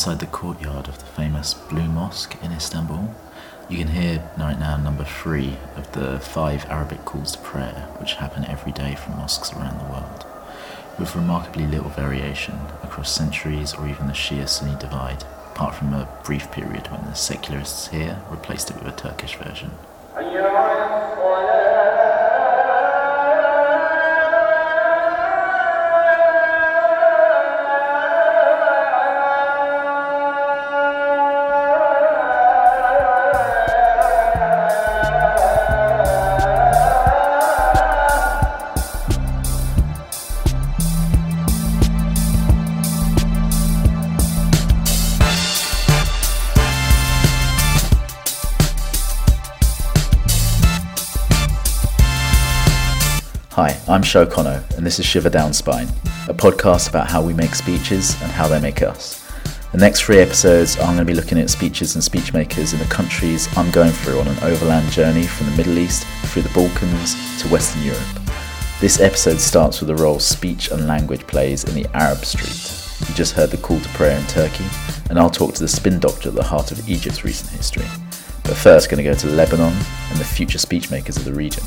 inside the courtyard of the famous Blue Mosque in Istanbul. You can hear right now number three of the five Arabic calls to prayer, which happen every day from mosques around the world, with remarkably little variation across centuries or even the Shia Sunni divide, apart from a brief period when the secularists here replaced it with a Turkish version. Sho Kono, and this is Shiver Down Spine, a podcast about how we make speeches and how they make us. The next three episodes, I'm going to be looking at speeches and speechmakers in the countries I'm going through on an overland journey from the Middle East through the Balkans to Western Europe. This episode starts with the role speech and language plays in the Arab Street. You just heard the call to prayer in Turkey, and I'll talk to the spin doctor at the heart of Egypt's recent history. But first, going to go to Lebanon and the future speechmakers of the region.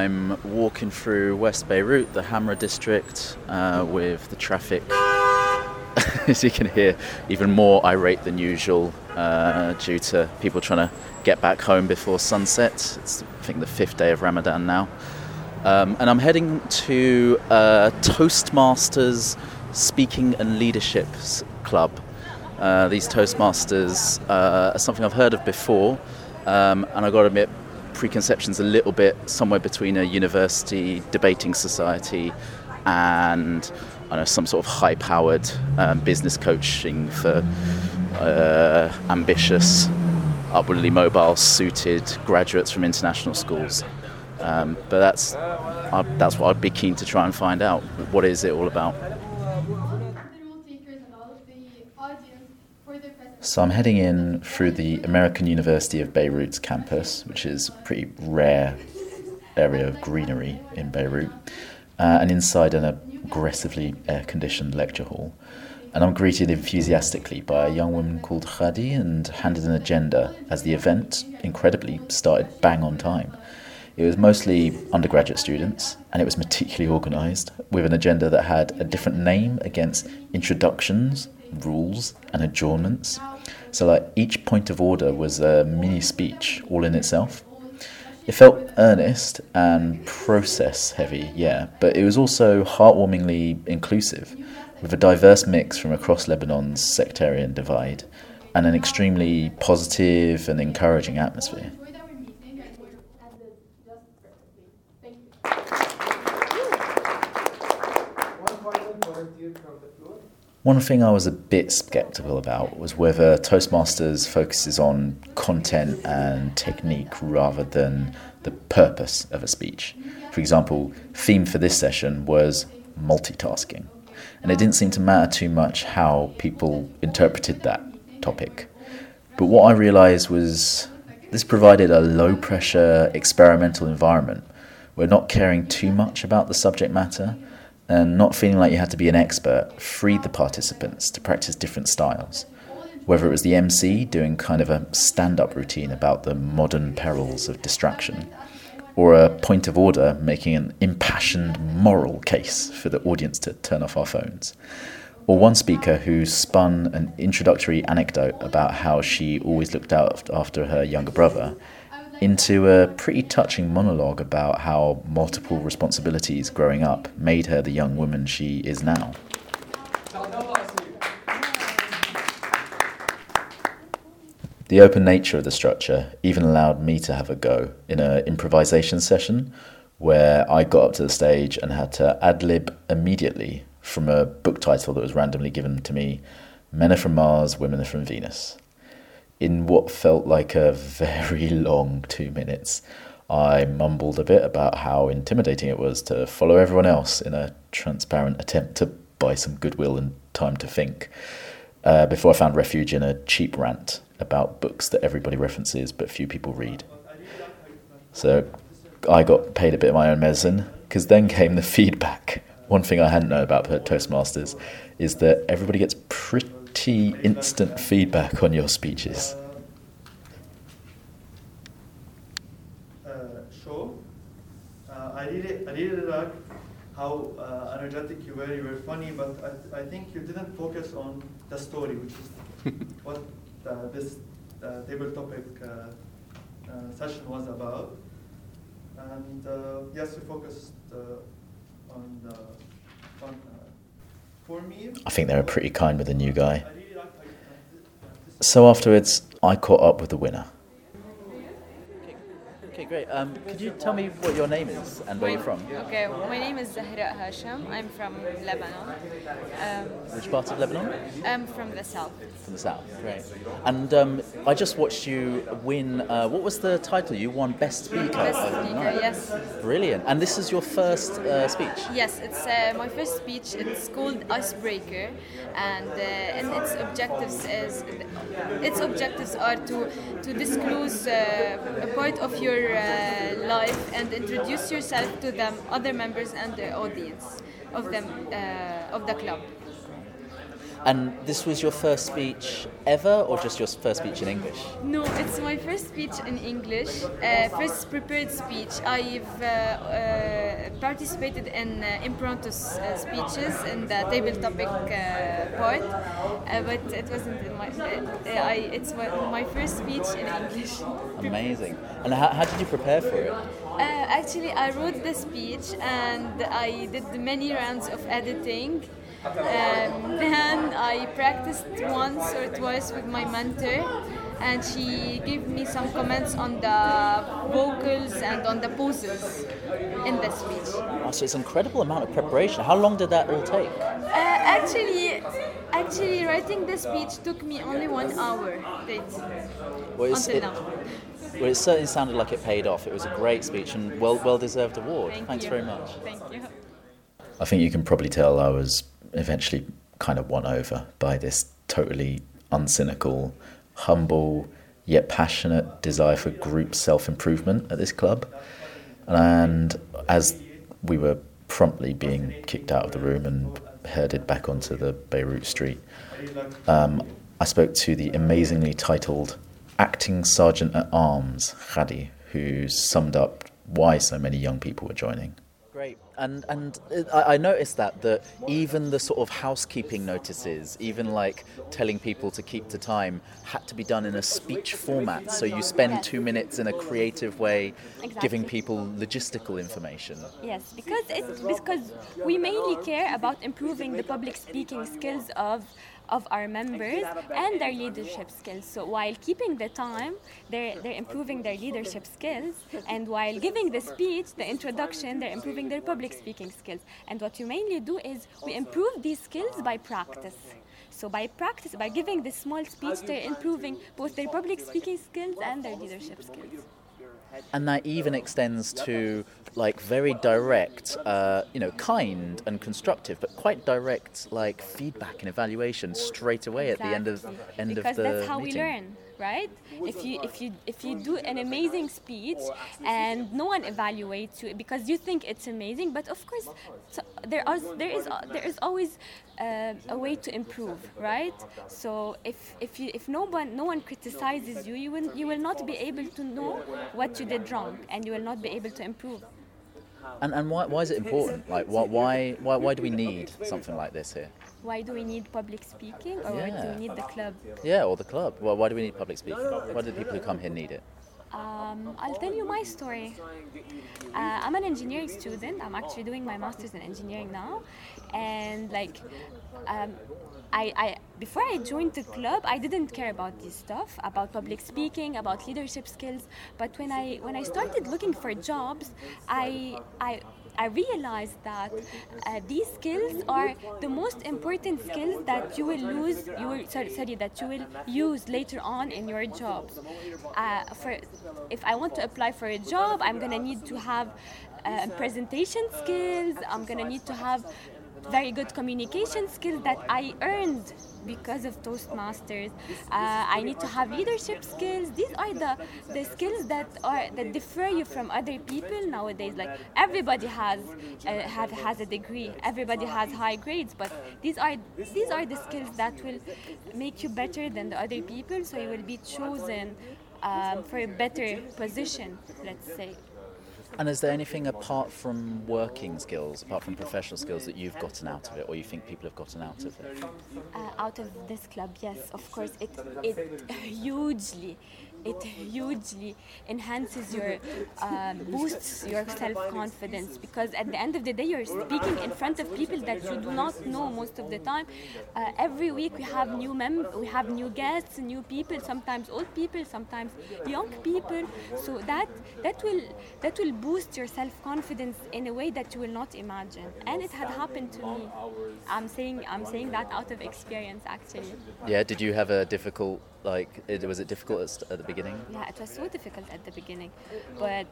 I'm walking through West Beirut, the Hamra district, uh, with the traffic, as you can hear, even more irate than usual uh, due to people trying to get back home before sunset. It's, I think, the fifth day of Ramadan now. Um, and I'm heading to uh, Toastmasters Speaking and Leadership Club. Uh, these Toastmasters uh, are something I've heard of before, um, and I've got to admit, preconceptions a little bit somewhere between a university debating society and I know some sort of high-powered um, business coaching for uh, ambitious, upwardly mobile, suited graduates from international schools. Um, but that's that's what I'd be keen to try and find out. What is it all about? So I'm heading in through the American University of Beirut's campus, which is a pretty rare area of greenery in Beirut, uh, and inside an aggressively air-conditioned lecture hall. And I'm greeted enthusiastically by a young woman called Khadi and handed an agenda as the event, incredibly, started bang on time. It was mostly undergraduate students, and it was meticulously organised with an agenda that had a different name against introductions, rules, and adjournments. So, like each point of order was a mini speech all in itself. It felt earnest and process heavy, yeah, but it was also heartwarmingly inclusive, with a diverse mix from across Lebanon's sectarian divide and an extremely positive and encouraging atmosphere. One thing I was a bit skeptical about was whether Toastmasters focuses on content and technique rather than the purpose of a speech. For example, theme for this session was multitasking, and it didn't seem to matter too much how people interpreted that topic. But what I realized was this provided a low pressure experimental environment where not caring too much about the subject matter and not feeling like you had to be an expert freed the participants to practice different styles. Whether it was the MC doing kind of a stand up routine about the modern perils of distraction, or a point of order making an impassioned moral case for the audience to turn off our phones, or one speaker who spun an introductory anecdote about how she always looked out after her younger brother into a pretty touching monologue about how multiple responsibilities growing up made her the young woman she is now. The open nature of the structure even allowed me to have a go in an improvisation session where I got up to the stage and had to ad lib immediately from a book title that was randomly given to me Men are from Mars, Women are from Venus. In what felt like a very long two minutes, I mumbled a bit about how intimidating it was to follow everyone else in a transparent attempt to buy some goodwill and time to think. Uh, before I found refuge in a cheap rant about books that everybody references but few people read. So I got paid a bit of my own medicine because then came the feedback. One thing I hadn't known about Toastmasters is that everybody gets pretty instant feedback on your speeches. uh, show. Uh, I really, I really like how uh, energetic you were. You were funny, but I, I think you didn't focus on the story, which is what uh, this uh, table topic uh, uh, session was about. And uh, yes, you focused uh, on the fun. Uh, for me, I think they were pretty kind with the new guy. So afterwards, I caught up with the winner. Okay, great. Um, could you tell me what your name is and where you're from? Okay, my name is Zahra Hasham. I'm from Lebanon. Um, Which part of Lebanon? I'm from the south. From the south. Great. And um, I just watched you win. Uh, what was the title? You won Best Speaker. Best speaker, yes. Brilliant. And this is your first uh, speech. Yes, it's uh, my first speech. It's called Icebreaker, and uh, and its objectives is its objectives are to to disclose uh, a part of your uh, life and introduce yourself to them, other members and the audience of them uh, of the club. And this was your first speech ever, or just your first speech in English? No, it's my first speech in English. Uh, first prepared speech. I've uh, uh, participated in uh, impromptu uh, speeches in the table topic uh, part, uh, but it wasn't in my. Uh, I, it's my, my first speech in English. Amazing. And how, how did you prepare for it? Uh, actually, I wrote the speech and I did many rounds of editing. Um, then I practiced once or twice with my mentor, and she gave me some comments on the vocals and on the poses in the speech. Oh, so it's an incredible amount of preparation. How long did that all take? Uh, actually, actually, writing the speech took me only one hour. Well, until it- now. Well, it certainly sounded like it paid off. It was a great speech and well, well deserved award. Thank Thanks you. very much. Thank you. I think you can probably tell I was eventually kind of won over by this totally uncynical, humble, yet passionate desire for group self improvement at this club. And as we were promptly being kicked out of the room and herded back onto the Beirut street, um, I spoke to the amazingly titled Acting Sergeant at Arms, Khadi, who summed up why so many young people were joining. And and I I noticed that that even the sort of housekeeping notices, even like telling people to keep to time, had to be done in a speech format. So you spend two minutes in a creative way, giving people logistical information. Yes, because it's because we mainly care about improving the public speaking skills of of our members and their leadership skills. So while keeping the time, they're they're improving their leadership skills, and while giving the speech, the introduction, they're improving their public speaking skills. And what you mainly do is we improve these skills by practice. So by practice, by giving this small speech, they're improving both their public speaking skills and their leadership skills. And that even extends to like very direct, uh, you know, kind and constructive, but quite direct like feedback and evaluation straight away at the end of Exactly. end because of the that's how meeting. we learn right if you if you if you do an amazing speech and no one evaluates you because you think it's amazing but of course there are there is there is always uh, a way to improve right so if if you if no one no one criticizes you you will you will not be able to know what you did wrong and you will not be able to improve And and why why is it important? Like why why, why do we need something like this here? Why do we need public speaking or why do we need the club Yeah, or the club. Well, why do we need public speaking? Why do the people who come here need it? Um, I'll tell you my story. Uh, I'm an engineering student. I'm actually doing my master's in engineering now, and like, um, I, I before I joined the club, I didn't care about this stuff, about public speaking, about leadership skills. But when I when I started looking for jobs, I I I realized that uh, these skills are the most important skills that you will lose. You will sorry, sorry that you will use later on in your jobs. Uh, for if I want to apply for a job, I'm gonna need to have uh, presentation skills. I'm gonna need to have very good communication skills that I earned because of Toastmasters. Uh, I need to have leadership skills. These are the, the skills that are that differ you from other people nowadays. Like everybody has uh, have, has a degree, everybody has high grades, but these are these are the skills that will make you better than the other people. So you will be chosen um, for a better position, let's say. And is there anything apart from working skills, apart from professional skills, that you've gotten out of it, or you think people have gotten out of it? Uh, out of this club, yes, of course, it it hugely, it hugely enhances your um, boosts your self confidence because at the end of the day you're speaking in front of people that you do not know most of the time. Uh, every week we have new mem we have new guests, new people, sometimes old people, sometimes young people. So that that will that will boost your self confidence in a way that you will not imagine. And it had happened to me. I'm saying I'm saying that out of experience actually. Yeah. Did you have a difficult like? It, was it difficult at, at the beginning? Yeah, it was so difficult at the beginning, but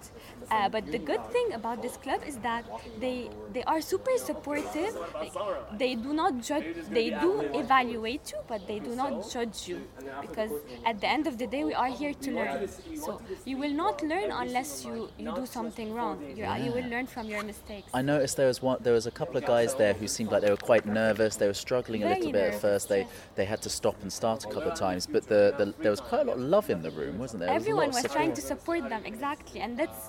uh, but the good thing about this club is that they they are super supportive. Like, they do not judge. They do evaluate you, but they do not judge you because at the end of the day we are here to learn. So you will not learn unless you you do something wrong. You you will learn from your mistakes. I noticed there was one. There was a couple of guys there who seemed like they were quite nervous. They were struggling a little bit at first. They yes. they had to stop and start a couple of times. But the, the there was quite a lot of love in the room, wasn't there? There was everyone was trying to support. support them exactly and that's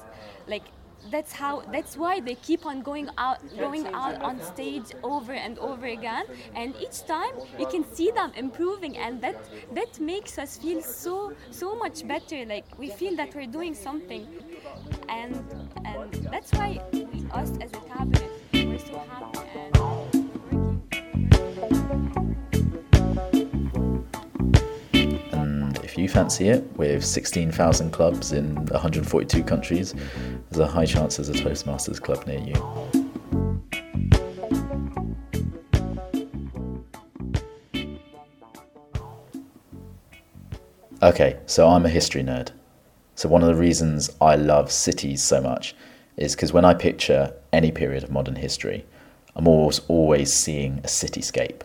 like that's how that's why they keep on going out going out on stage over and over again and each time you can see them improving and that that makes us feel so so much better like we feel that we're doing something and and that's why we, us as a cabinet we're so happy and fancy it, with 16,000 clubs in 142 countries, there's a high chance there's a Toastmasters club near you. Okay, so I'm a history nerd. So one of the reasons I love cities so much is because when I picture any period of modern history, I'm always always seeing a cityscape,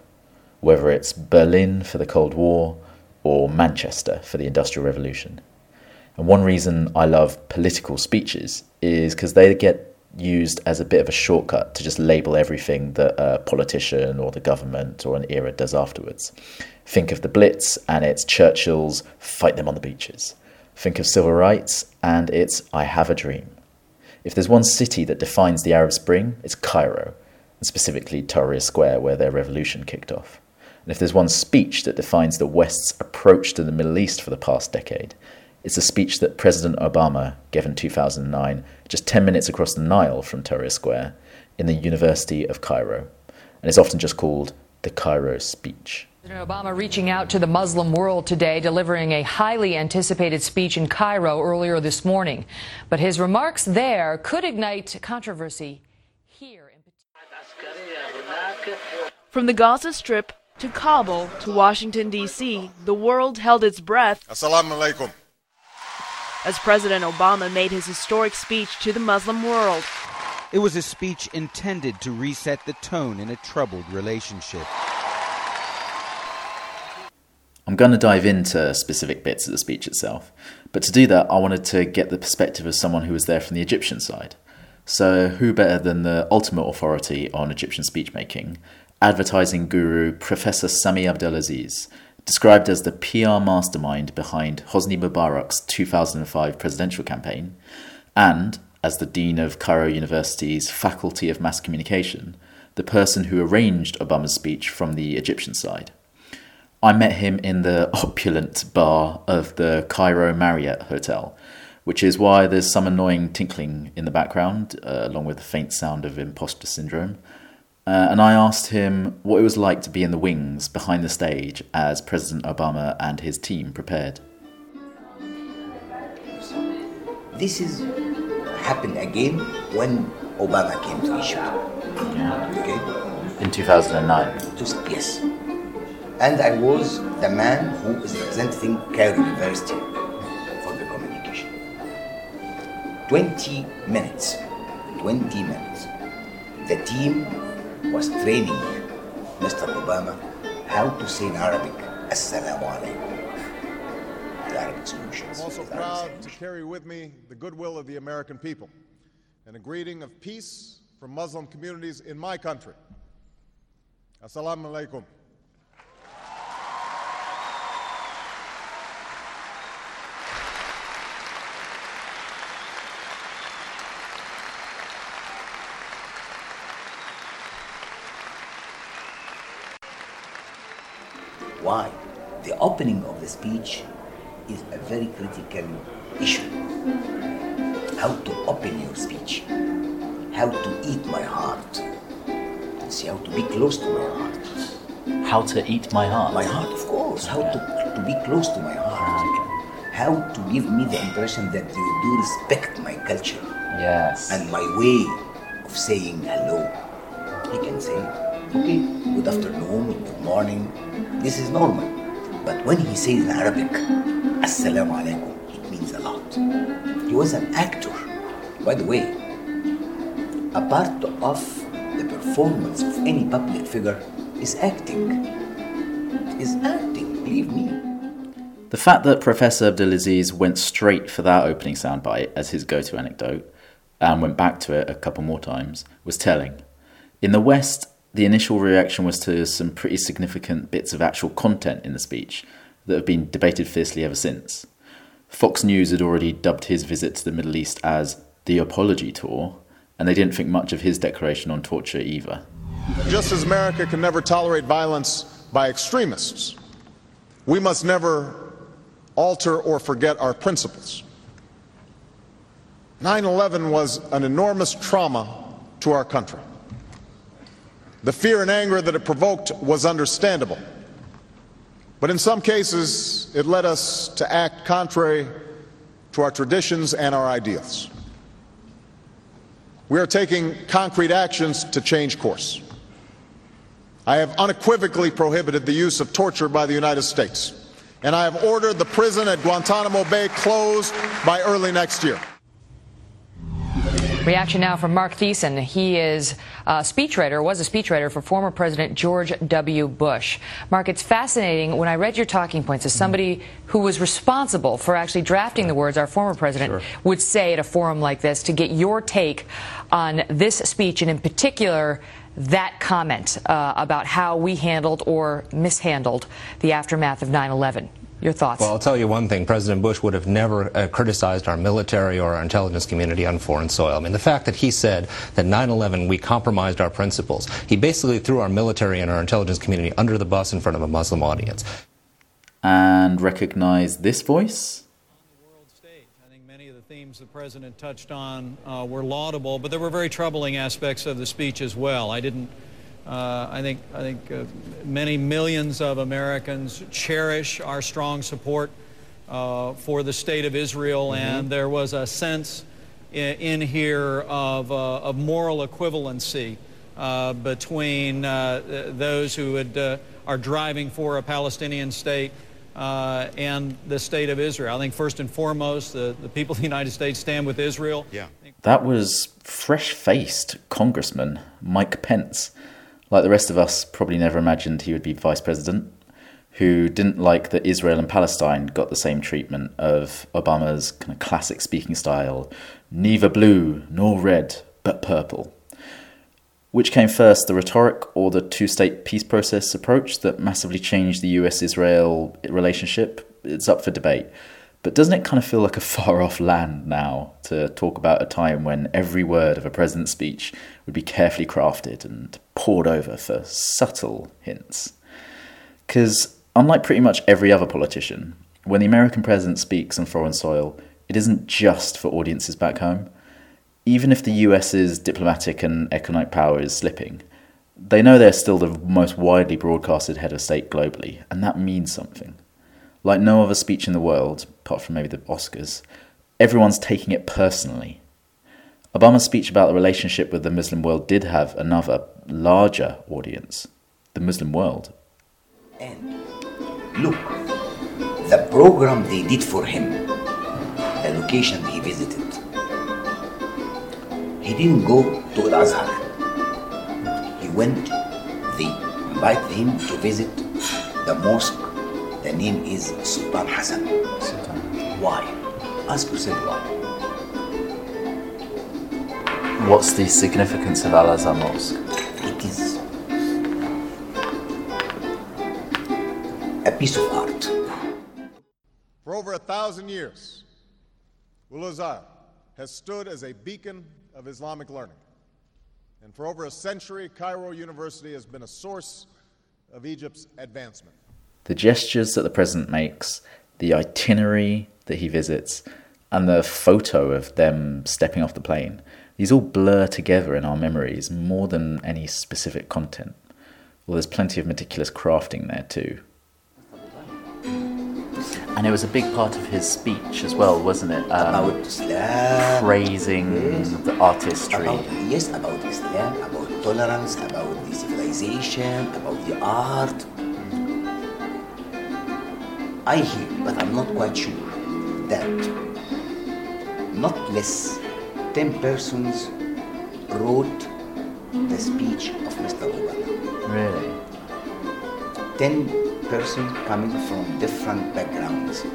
whether it's Berlin for the Cold War or Manchester for the Industrial Revolution. And one reason I love political speeches is because they get used as a bit of a shortcut to just label everything that a politician or the government or an era does afterwards. Think of the Blitz and it's Churchill's fight them on the beaches. Think of civil rights and it's I have a dream. If there's one city that defines the Arab Spring, it's Cairo, and specifically Tahrir Square, where their revolution kicked off. And if there's one speech that defines the West's approach to the Middle East for the past decade, it's a speech that President Obama gave in 2009, just 10 minutes across the Nile from Tahrir Square, in the University of Cairo, and is often just called the Cairo speech. President Obama reaching out to the Muslim world today, delivering a highly anticipated speech in Cairo earlier this morning. But his remarks there could ignite controversy here in particular. From the Gaza Strip to Kabul to Washington, D.C., the world held its breath Assalamu alaikum. as President Obama made his historic speech to the Muslim world. It was a speech intended to reset the tone in a troubled relationship. I'm going to dive into specific bits of the speech itself, but to do that, I wanted to get the perspective of someone who was there from the Egyptian side. So, who better than the ultimate authority on Egyptian speechmaking, advertising guru Professor Sami Abdelaziz, described as the PR mastermind behind Hosni Mubarak's 2005 presidential campaign, and as the Dean of Cairo University's Faculty of Mass Communication, the person who arranged Obama's speech from the Egyptian side. I met him in the opulent bar of the Cairo Marriott Hotel, which is why there's some annoying tinkling in the background, uh, along with the faint sound of imposter syndrome. Uh, and I asked him what it was like to be in the wings behind the stage as President Obama and his team prepared. This is happened again when Obama came to Egypt. Okay? In 2009. Just yes. And I was the man who is representing Cairo University for the communication. 20 minutes. 20 minutes. The team was training Mr. Obama how to say in Arabic, Assalamu alaikum. The Arabic solutions. I'm also proud to carry with me the goodwill of the American people and a greeting of peace from Muslim communities in my country. Assalamu alaikum. Opening of the speech is a very critical issue. How to open your speech, how to eat my heart, see how to be close to my heart. How to eat my heart? My heart, of course. How to, to be close to my heart. How to give me the impression that you do respect my culture Yes. and my way of saying hello. He can say, okay, good afternoon, good morning. This is normal. But when he says in Arabic, Assalamu alaikum, it means a lot. He was an actor. By the way, a part of the performance of any public figure is acting. Is acting, believe me. The fact that Professor Abdulaziz went straight for that opening soundbite as his go to anecdote and went back to it a couple more times was telling. In the West, the initial reaction was to some pretty significant bits of actual content in the speech that have been debated fiercely ever since. Fox News had already dubbed his visit to the Middle East as the Apology Tour, and they didn't think much of his declaration on torture either. Just as America can never tolerate violence by extremists, we must never alter or forget our principles. 9 11 was an enormous trauma to our country. The fear and anger that it provoked was understandable. But in some cases, it led us to act contrary to our traditions and our ideals. We are taking concrete actions to change course. I have unequivocally prohibited the use of torture by the United States, and I have ordered the prison at Guantanamo Bay closed by early next year. Reaction now from Mark Thiessen. He is a speechwriter, was a speechwriter for former President George W. Bush. Mark, it's fascinating when I read your talking points as somebody who was responsible for actually drafting the words our former president would say at a forum like this to get your take on this speech and in particular that comment uh, about how we handled or mishandled the aftermath of 9 11. Your thoughts? Well, I'll tell you one thing. President Bush would have never uh, criticized our military or our intelligence community on foreign soil. I mean, the fact that he said that 9-11, we compromised our principles, he basically threw our military and our intelligence community under the bus in front of a Muslim audience. And recognize this voice? On the World state. I think many of the themes the president touched on uh, were laudable, but there were very troubling aspects of the speech as well. I didn't. Uh, I think I think uh, many millions of Americans cherish our strong support uh, for the state of Israel, and there was a sense in, in here of, uh, of moral equivalency uh, between uh, those who would, uh, are driving for a Palestinian state uh, and the state of Israel. I think first and foremost, the, the people of the United States stand with Israel. Yeah. That was fresh faced Congressman Mike Pence. Like the rest of us, probably never imagined he would be vice president, who didn't like that Israel and Palestine got the same treatment of Obama's kind of classic speaking style neither blue nor red, but purple. Which came first, the rhetoric or the two state peace process approach that massively changed the US Israel relationship? It's up for debate. But doesn't it kind of feel like a far off land now to talk about a time when every word of a president's speech would be carefully crafted and pored over for subtle hints? Because, unlike pretty much every other politician, when the American president speaks on foreign soil, it isn't just for audiences back home. Even if the US's diplomatic and economic power is slipping, they know they're still the most widely broadcasted head of state globally, and that means something. Like no other speech in the world, apart from maybe the Oscars, everyone's taking it personally. Obama's speech about the relationship with the Muslim world did have another, larger audience the Muslim world. And look, the program they did for him, the location he visited, he didn't go to Al Azhar. He went, they invited him to visit the mosque. The name is Sultan Hassan. Why? Ask yourself why. What's the significance of Al Azhar Mosque? It is a piece of art. For over a thousand years, Al Azhar has stood as a beacon of Islamic learning. And for over a century, Cairo University has been a source of Egypt's advancement. The gestures that the president makes, the itinerary that he visits, and the photo of them stepping off the plane, these all blur together in our memories more than any specific content. Well, there's plenty of meticulous crafting there too. And it was a big part of his speech as well, wasn't it? Um, about Islam. praising Yes. the artistry. About, yes, about Islam, about tolerance, about the civilization, about the art. I hear, but I'm not quite sure, that not less 10 persons wrote the speech of Mr. Obama. Really? 10 persons coming from different backgrounds.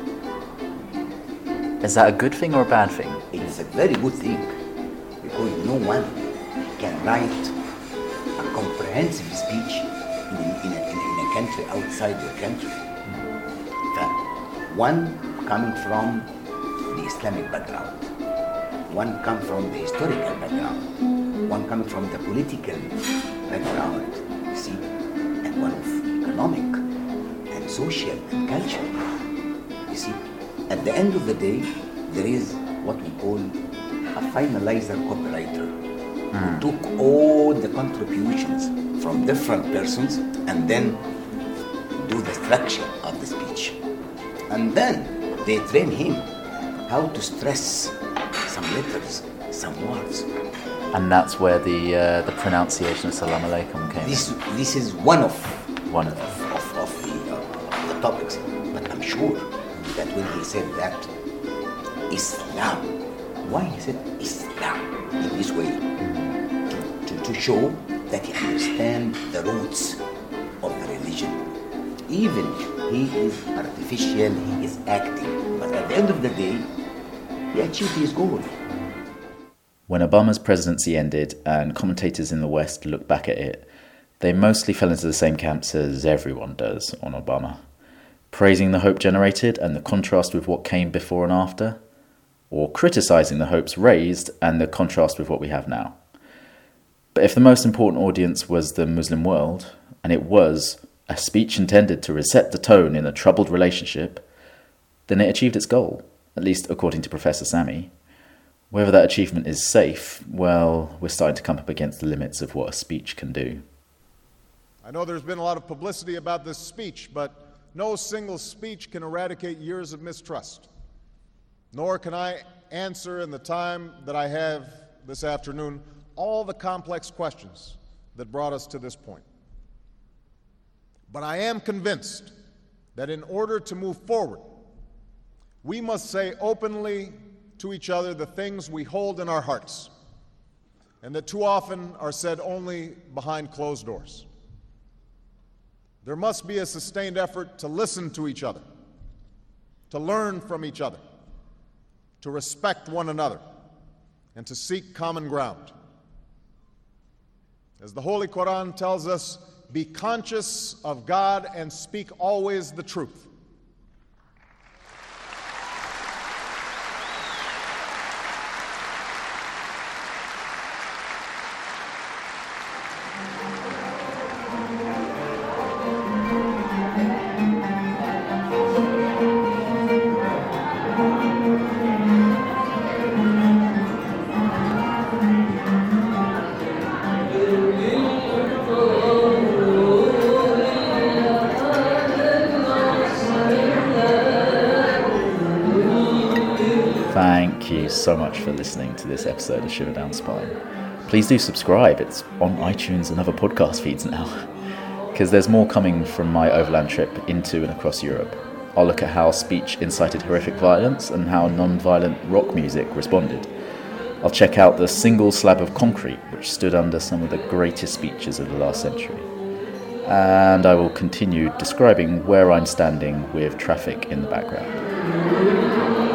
Is that a good thing or a bad thing? It is a very good thing because no one can write a comprehensive speech in, in, a, in, a, in a country outside your country. One coming from the Islamic background, one come from the historical background, one coming from the political background, you see, and one of economic and social and cultural. You see, at the end of the day, there is what we call a finalizer copywriter who hmm. took all the contributions from different persons and then do the structure of the speech. And then they train him how to stress some letters, some words. And that's where the uh, the pronunciation of Salam Alaikum came. This, this is one of One of them. of, of the, uh, the topics. But I'm sure that when he said that, Islam, why he said Islam in this way? To, to, to show that he understands the roots of the religion. Even he is artificial, he is acting, but at the end of the day, he achieved his goal. When Obama's presidency ended and commentators in the West looked back at it, they mostly fell into the same camps as everyone does on Obama, praising the hope generated and the contrast with what came before and after, or criticizing the hopes raised and the contrast with what we have now. But if the most important audience was the Muslim world, and it was a speech intended to reset the tone in a troubled relationship, then it achieved its goal, at least according to Professor Sami. Whether that achievement is safe, well, we're starting to come up against the limits of what a speech can do. I know there's been a lot of publicity about this speech, but no single speech can eradicate years of mistrust. Nor can I answer in the time that I have this afternoon all the complex questions that brought us to this point. But I am convinced that in order to move forward, we must say openly to each other the things we hold in our hearts and that too often are said only behind closed doors. There must be a sustained effort to listen to each other, to learn from each other, to respect one another, and to seek common ground. As the Holy Quran tells us, be conscious of God and speak always the truth. So much for listening to this episode of Shiver Down Spine. Please do subscribe. It's on iTunes and other podcast feeds now. Because there's more coming from my overland trip into and across Europe. I'll look at how speech incited horrific violence and how non violent rock music responded. I'll check out the single slab of concrete which stood under some of the greatest speeches of the last century. And I will continue describing where I'm standing with traffic in the background.